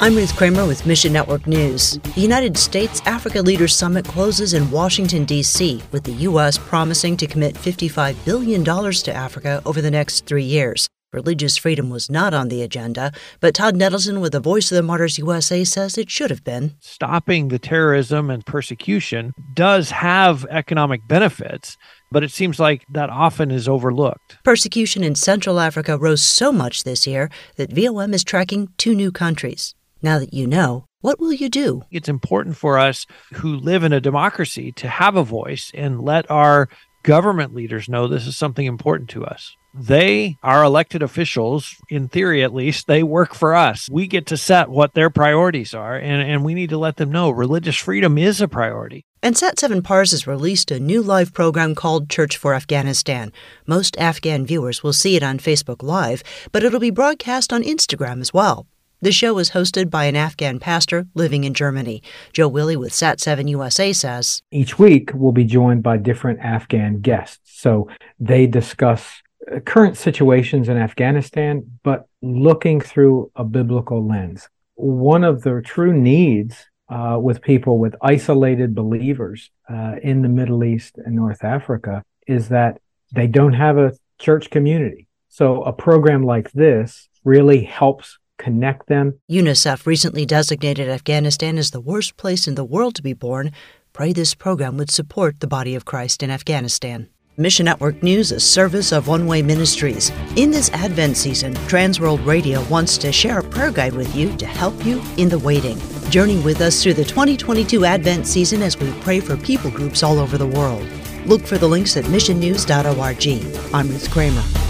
I'm Ruth Kramer with Mission Network News. The United States Africa Leaders Summit closes in Washington, D.C., with the U.S. promising to commit $55 billion to Africa over the next three years. Religious freedom was not on the agenda, but Todd Nettleton with the Voice of the Martyrs USA says it should have been. Stopping the terrorism and persecution does have economic benefits but it seems like that often is overlooked. Persecution in Central Africa rose so much this year that VOM is tracking two new countries. Now that you know, what will you do? It's important for us who live in a democracy to have a voice and let our government leaders know this is something important to us. They are elected officials, in theory at least, they work for us. We get to set what their priorities are, and, and we need to let them know religious freedom is a priority. And Sat 7 Pars has released a new live program called Church for Afghanistan. Most Afghan viewers will see it on Facebook Live, but it'll be broadcast on Instagram as well. The show is hosted by an Afghan pastor living in Germany. Joe Willie with Sat7 USA says Each week we'll be joined by different Afghan guests. So they discuss uh, current situations in Afghanistan, but looking through a biblical lens. One of the true needs uh, with people with isolated believers uh, in the Middle East and North Africa is that they don't have a church community. So a program like this really helps connect them. UNICEF recently designated Afghanistan as the worst place in the world to be born. Pray this program would support the body of Christ in Afghanistan. Mission Network News, a service of One Way Ministries. In this Advent season, Transworld Radio wants to share a prayer guide with you to help you in the waiting. Journey with us through the 2022 Advent season as we pray for people groups all over the world. Look for the links at missionnews.org. I'm Ruth Kramer.